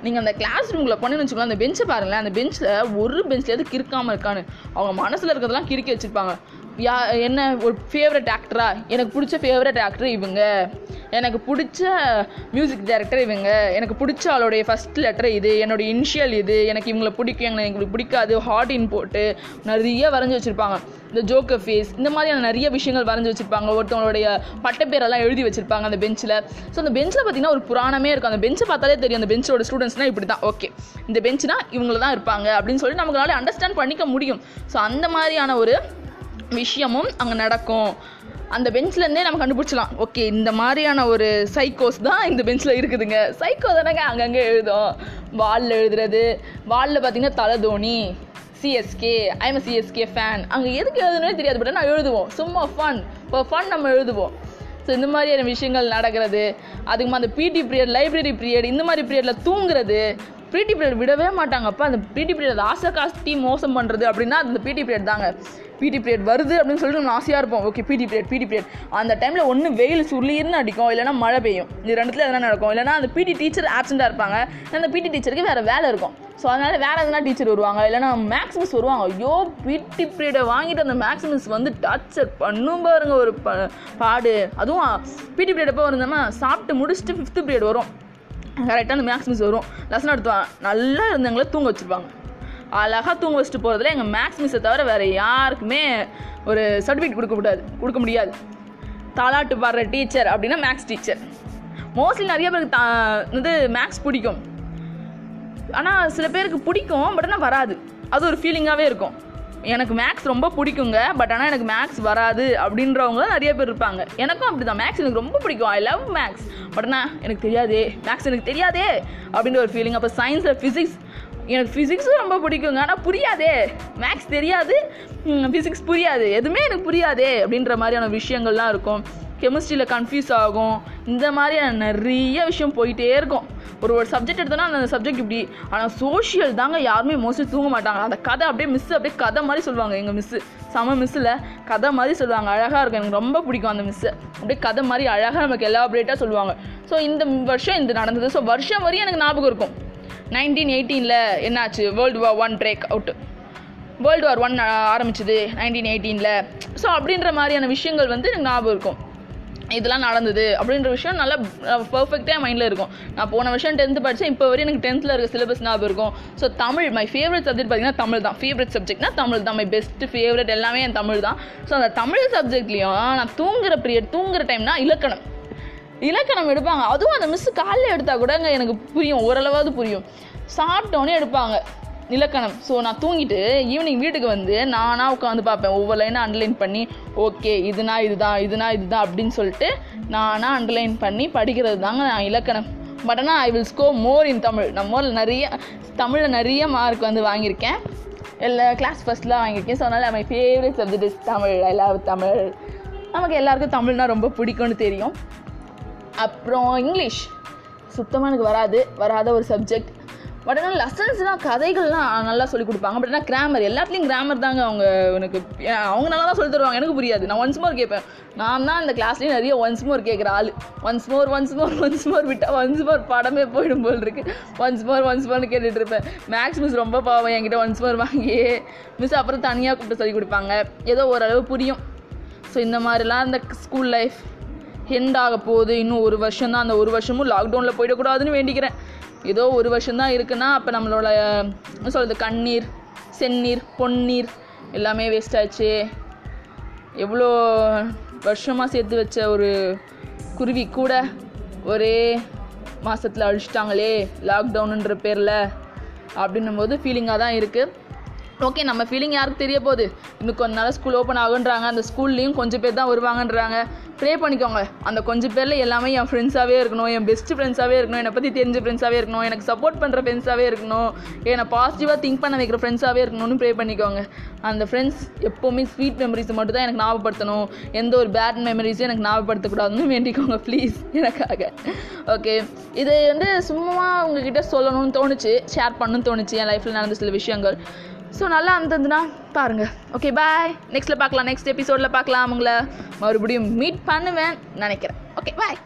நீங்கள் அந்த கிளாஸ் ரூமில் போனேன்னு வச்சுக்கோங்களேன் அந்த பெஞ்சை பாருங்களேன் அந்த பெஞ்சில் ஒரு பெஞ்சில் எது கிறுக்காமல் இருக்கான்னு. அவங்க மனசில் இருக்கிறதெல்லாம் கிறுக்கி வச்சுருப்பாங்க. யா என்ன ஒரு ஃபேவரட் ஆக்டரா எனக்கு பிடிச்ச ஃபேவரட் ஆக்டர் இவங்க. எனக்கு பிடிச்ச மியூசிக் டைரக்டர் இவங்க. எனக்கு பிடிச்ச அவளுடைய ஃபஸ்ட் லெட்டர் இது. என்னுடைய இனிஷியல் இது. எனக்கு இவங்களை பிடிக்கும். எனக்கு எங்களுக்கு பிடிக்காது. ஹார்ட் இன் போட்டு நிறைய வரைஞ்சி வச்சுருப்பாங்க. இந்த ஜோக்கர் ஃபேஸ் இந்த மாதிரியான நிறைய விஷயங்கள் வரைஞ்சி வச்சுருப்பாங்க. ஒருத்தவங்களுடைய பட்டப்பேரெல்லாம் எழுதி வச்சுருப்பாங்க அந்த பெஞ்சில் ஸோ அந்த பெஞ்சில் பார்த்தீங்கன்னா ஒரு புராணமே இருக்கும். அந்த பெஞ்சை பார்த்தாலே தெரியும். அந்த பெஞ்சோட ஸ்டூடெண்ட்ஸ்னால் இப்படி தான் ஓகே இந்த பெஞ்சுனா இவங்கள தான் இருப்பாங்க அப்படின்னு சொல்லி நமக்குனால அண்டர்ஸ்டாண்ட் பண்ணிக்க முடியும். ஸோ அந்த மாதிரியான ஒரு விஷயமும் அங்கே நடக்கும். அந்த பெஞ்ச்லேருந்தே நம்ம கண்டுபிடிச்சலாம் ஓகே இந்த மாதிரியான ஒரு சைக்கோஸ் தான் இந்த பெஞ்சில் இருக்குதுங்க. சைக்கோ தானேங்க அங்கங்கே எழுதும். வாலில் எழுதுறது. வாலில் பார்த்தீங்கன்னா தலை Dhoni CSK I'm CSK fan அங்கே எதுக்கு எழுதுனே தெரியாது பட் நான் எழுதுவோம். சும்மா ஃபன் இப்போ ஃபன் நம்ம எழுதுவோம். ஸோ இந்த மாதிரியான விஷயங்கள் நடக்கிறது. அதுக்கு அந்த பிடி பீரியட் லைப்ரரி பீரியட் இந்த மாதிரி பீரியடில் தூங்குறது. பிடி பீரியட் விடவே மாட்டாங்கப்பா அந்த பிடி பீரியட் ஆசை காஸ்டி மோசம் பண்ணுறது அப்படின்னா அந்த பிடி பீரியட் தாங்க. பிடி பீரியட் வருது அப்படின்னு சொல்லிட்டு நம்ம ஆசையாக இருப்போம். Okay PT period PT period அந்த டைமில் ஒன்று வெயில் சுருளின்னு அடிக்கும். இல்லைனா மழை பெய்யும். இது ரெண்டுத்துல எதனா நடக்கும். இல்லைனா அந்த பிடி டீச்சர் ஆப்சண்ட்டாக இருப்பாங்க. அந்த பிடி டீச்சருக்கு வேறு வேலை இருக்கும். ஸோ அதனால் வேறு எதனா டீச்சர் வருவாங்க. இல்லைனா மேக்ஸ் மிஸ் வருவாங்க. ஐயோ பிடி பீரியடை வாங்கிட்டு அந்த மேக்ஸ் மிஸ் வந்து டார்ச்சர் பண்ணும் பாருங்க ஒரு ப பாடு. அதுவும் பிடி பீரியட் எப்போ வருந்தோமா சாப்பிட்டு முடிச்சுட்டு ஃபிஃப்த்து பீரியட் வரும். கரெக்டாக அந்த மேக்ஸ் மிஸ் வரும். லெசன் எடுத்துவாங்க நல்லா இருந்தவங்கள தூங்க வச்சுருப்பாங்க. அழகாக தூங்க வச்சுட்டு போகிறதுல எங்கள் மேக்ஸ் மிஸ்ஸை தவிர வேறு யாருக்குமே ஒரு சர்டிஃபிகேட் கொடுக்க கூடாது கொடுக்க முடியாது. தாலாட்டு பாடுற டீச்சர் அப்படின்னா மேக்ஸ் டீச்சர் மோஸ்ட்லி நிறைய பேருக்கு தா இது மேக்ஸ் பிடிக்கும். ஆனால் சில பேருக்கு பிடிக்கும் பட் ஆனால் வராது. அது ஒரு ஃபீலிங்காகவே இருக்கும். எனக்கு மேக்ஸ் ரொம்ப பிடிக்குங்க பட் ஆனால் எனக்கு மேக்ஸ் வராது அப்படின்றவங்க நிறைய பேர் இருப்பாங்க. எனக்கும் அப்படி தான் மேக்ஸ் எனக்கு ரொம்ப பிடிக்கும். ஐ லவ் மேக்ஸ் பட் ஆனால் எனக்கு தெரியாதே. மேக்ஸ் எனக்கு தெரியாதே அப்படின்ற ஒரு ஃபீலிங் அப்போ சயின்ஸில் ஃபிசிக்ஸ் எனக்கு ஃபிசிக்ஸும் ரொம்ப பிடிக்குங்க. ஆனால் புரியாதே. மேக்ஸ் தெரியாது. ஃபிசிக்ஸ் புரியாது. எதுவுமே எனக்கு புரியாதே அப்படின்ற மாதிரியான விஷயங்கள்லாம் இருக்கும். கெமிஸ்ட்ரியில் கன்ஃபியூஸ் ஆகும். இந்த மாதிரியான நிறைய விஷயம் போயிட்டே இருக்கும். ஒரு ஒரு சப்ஜெக்ட் எடுத்தோன்னா அந்த சப்ஜெக்ட் இப்படி. ஆனால் சோஷியல் தாங்க யாருமே மோஸ்ட்லி தூங்க மாட்டாங்க. அந்த கதை அப்படியே மிஸ் அப்படியே கதை மாதிரி சொல்லுவாங்க எங்கள் மிஸ்ஸு செம மிஸ்ஸில் கதை மாதிரி சொல்லுவாங்க. அழகாக இருக்கும். எனக்கு ரொம்ப பிடிக்கும் அந்த மிஸ்ஸு அப்படியே கதை மாதிரி அழகாக நமக்கு எலாபரேட்டாக சொல்லுவாங்க. ஸோ இந்த வருஷம் இது நடந்தது. ஸோ வருஷம் வரையும் எனக்கு ஞாபகம் இருக்கும். நைன்டீன் எயிட்டீனில் என்னாச்சு? World war one break out world war one ஆரம்பிச்சது நைன்டீன் எயிட்டீனில். ஸோ அப்படின்ற மாதிரியான விஷயங்கள் வந்து எனக்கு ஞாபகம் இருக்கும். இதெல்லாம் நடந்தது அப்படின்ற விஷயம் நல்லா பர்ஃபெக்டாக மைண்டில் இருக்கும். நான் போன வருஷம் டென்த்து படித்தேன் இப்போ வரையும் எனக்கு டென்த்தில் இருக்க சிலபஸ் ஞாபகம் இருக்கும். So Tamil my favourite subject பார்த்தீங்கன்னா தமிழ் தான். ஃபேவரட் சப்ஜெக்ட்னா தமிழ் தான். மை பெஸ்ட் ஃபேவரட் எல்லாமே என் தமிழ் தான். ஸோ அந்த தமிழ் சப்ஜெக்ட்லேயும் நான் தூங்குற பீரியட் தூங்குற டைம்னா இலக்கணம். இலக்கணம் எடுப்பாங்க. அதுவும் அந்த மிஸ் காலையில் எடுத்தால் கூடங்க எனக்கு புரியும். ஓரளவாவது புரியும். சாப்பிட்டோன்னே எடுப்பாங்க இலக்கணம். ஸோ நான் தூங்கிட்டு ஈவினிங் வீட்டுக்கு வந்து நானாக உட்காந்து பார்ப்பேன். ஒவ்வொரு லைனாக அண்டர்லைன் பண்ணி ஓகே இதுனா இதுதான் இதுனா இதுதான் அப்படின்னு சொல்லிட்டு நானாக அண்டர்லைன் பண்ணி படிக்கிறது தாங்க நான் இலக்கணம். பட் ஆனால் ஐ வில் ஸ்கோ மோர் இன் தமிழ். நம்ம நிறைய தமிழில் நிறைய மார்க் வந்து வாங்கியிருக்கேன். எல்லா கிளாஸ் ஃபஸ்ட்லாம் வாங்கியிருக்கேன். ஸோ அதனால் my favourite subject is Tamil. I love Tamil. நமக்கு எல்லாருக்கும் தமிழ்னா ரொம்ப பிடிக்கும்னு தெரியும். அப்புறம் இங்கிலீஷ். சுத்தமாக எனக்கு வராது வராத ஒரு சப்ஜெக்ட் பட் ஆனால் லெசன்ஸ்லாம் கதைகள்லாம் நல்லா சொல்லிக் கொடுப்பாங்க. பட் ஆனால் கிராமர் எல்லாத்துலேயும் கிராமர் தாங்க அவங்க எனக்கு அவங்க நல்லா தான் சொல்லி தருவாங்க. எனக்கு புரியாது. நான் ஒன்ஸ் மோர் கேட்பேன். நான் தான் அந்த கிளாஸ்லேயும் நிறைய ஒன்ஸ் மோர் கேட்குற ஆள். Once more once more once more விட்டால் ஒன்ஸ் மோர் படமே போயிடும் போல் இருக்கு. ஒன்ஸ் மோர் ஒன்ஸ் மோர்னு கேட்டுட்டு இருப்பேன். மேக்ஸ் மிஸ் ரொம்ப பாவம். என்கிட்ட ஒன்ஸ் மோர் வாங்கியே. மிஸ் அப்புறம் தனியாக கூப்பிட்டு சொல்லி கொடுப்பாங்க. ஏதோ ஓரளவு புரியும். ஸோ இந்த மாதிரிலாம் இந்த ஸ்கூல் லைஃப் ஹெண்ட் ஆக போகுது. இன்னும் ஒரு வருஷம் தான் அந்த ஒரு வருஷமும் லாக்டவுனில் போயிடக்கூடாதுன்னு வேண்டிக்கிறேன். ஏதோ ஒரு வருஷம் தான் இருக்குன்னா அப்போ நம்மளோட என்ன சொல்கிறது கண்ணீர் செந்நீர் பொன்னீர் எல்லாமே வேஸ்ட் ஆச்சு எவ்வளோ வருஷமாக சேர்த்து வச்ச ஒரு குருவி கூட ஒரே மாதத்தில் அழிச்சிட்டாங்களே லாக்டவுனுன்ற பேரில் அப்படின்னும் போது ஃபீலிங்காக தான் இருக்குது ஓகே நம்ம ஃபீலிங் யாருக்கு தெரிய போகுது? இன்னும் கொஞ்ச நாள் ஸ்கூல் ஓப்பன் ஆகுன்றாங்க. அந்த ஸ்கூல்லையும் கொஞ்சம் பேர் தான் வருவாங்கன்றாங்க. ப்ரே பண்ணிக்கோங்க. அந்த கொஞ்சம் பேரில் எல்லாமே என் ஃப்ரெண்ட்ஸாகவே இருக்கணும் என் பெஸ்ட் ஃப்ரெண்ட்ஸாகவே இருக்கணும் என்னை பற்றி தெரிஞ்ச ஃப்ரெண்ட்ஸாகவே இருக்கணும் எனக்கு சப்போர்ட் பண்ணுற ஃப்ரெண்ட்ஸாகவே இருக்கணும் என்னை பாசிட்டிவாக திங்க் பண்ண வைக்கிற ஃப்ரெண்ட்ஸாகவே இருக்கணும்னு ப்ரே பண்ணிக்கோங்க. அந்த ஃப்ரெண்ட்ஸ் எப்போவுமே ஸ்வீட் மெமரிஸ் மட்டும் தான் எனக்கு ஞாபகப்படுத்தணும். எந்த ஒரு பேட் மெமரிஸும் எனக்கு ஞாபகப்படுத்தக்கூடாதுன்னு வேண்டிக்கோங்க ப்ளீஸ் எனக்காக. ஓகே இது வந்து சும்மா உங்ககிட்ட சொல்லணும்னு தோணுச்சு ஷேர் பண்ணணும்னு தோணுச்சு. என் லைஃப்பில் நடந்த சில விஷயங்கள். ஸோ நல்லா இருந்ததுன்னா பாருங்கள் ஓகே பாய் நெக்ஸ்ட்டில் பார்க்கலாம். நெக்ஸ்ட் எபிசோடில் பார்க்கலாம். அவங்கள மறுபடியும் மீட் பண்ணுவேன் நினைக்கிறேன். Okay bye